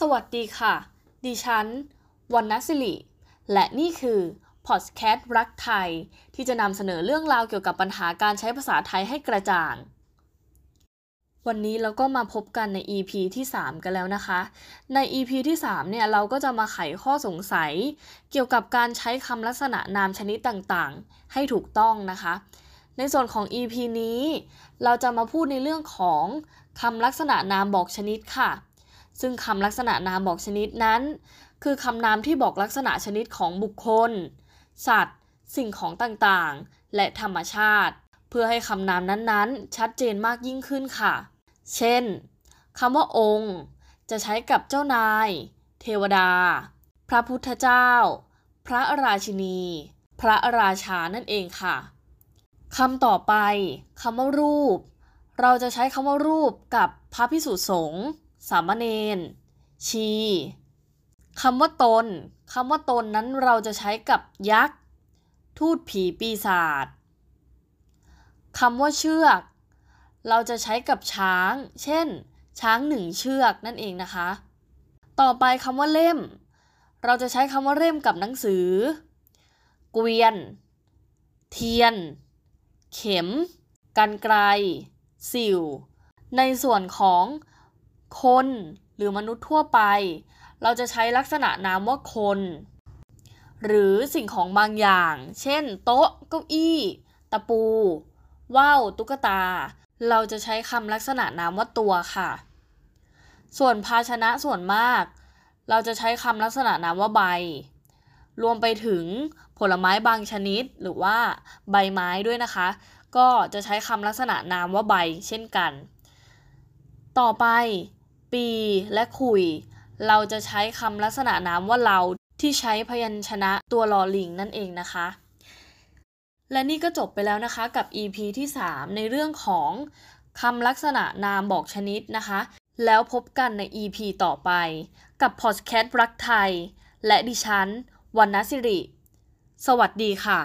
สวัสดีค่ะ ดิฉันวันนศิริและนี่คือพอดแคสต์รักไทย ที่จะนำเสนอเรื่องราวเกี่ยวกับปัญหาการใช้ภาษาไทยให้กระจ่าง วันนี้เราก็มาพบกันใน EP ที่ 3 กันแล้วนะคะ ใน EP ที่ 3 เนี่ยเราก็จะมาไขข้อสงสัย เกี่ยวกับการใช้คำลักษณะนามชนิดต่างๆ ให้ถูกต้องนะคะ ในส่วนของ EP นี้ เราจะมาพูดในเรื่องของคำลักษณะนามบอกชนิดค่ะ ซึ่งคำลักษณะนามบอกชนิดนั้น คือคำนามที่บอกลักษณะชนิดของบุคคล สัตว์ สิ่งของต่างๆ และธรรมชาติ เพื่อให้คำนามนั้นๆ ชัดเจนมากยิ่งขึ้นค่ะ เช่นคำว่าองค์ จะใช้กับเจ้านาย เทวดา พระพุทธเจ้า พระราชินี พระราชานั่นเองค่ะคำต่อไปคำว่ารูป เราจะใช้คำว่ารูปกับพระพิสุสงฆ์ สามเณรชีคำว่าตนคำว่าตนนั้นเราจะใช้กับยักษ์ ทูตผีปีศาจคำว่าเชือก เราจะใช้กับช้าง เช่น ช้างหนึ่งเชือกนั่นเองนะคะ ต่อไปคำว่าเล่ม เราจะใช้คำว่าเล่มกับหนังสือ เกวียน เทียน เข็ม กันไกล สิว ในส่วนของ คนหรือมนุษย์ทั่วไป เราจะใช้ลักษณะนามว่าคน หรือสิ่งของบางอย่าง เช่น โต๊ะ เก้าอี้ ตะปู ว่าวตุ๊กตา เราจะใช้คำลักษณะนามว่าตัวค่ะ ส่วนภาชนะส่วนมาก เราจะใช้คำลักษณะนามว่าใบ รวมไปถึงผลไม้บางชนิดหรือว่าใบไม้ด้วยนะคะ ก็จะใช้คำลักษณะนามว่าใบเช่นกัน ต่อไป ปีและขุย เราจะใช้คำลักษณะนามว่าเราที่ใช้พยัญชนะตัวลอลิงนั่นเองนะคะ และนี่ก็จบไปแล้วนะคะกับ EP ที่ 3 ในเรื่องของคำลักษณะนามบอกชนิดนะคะ แล้วพบกันใน EP ต่อไป กับพอดแคสต์รักไทย และดิฉันวันนศิริ สวัสดีค่ะ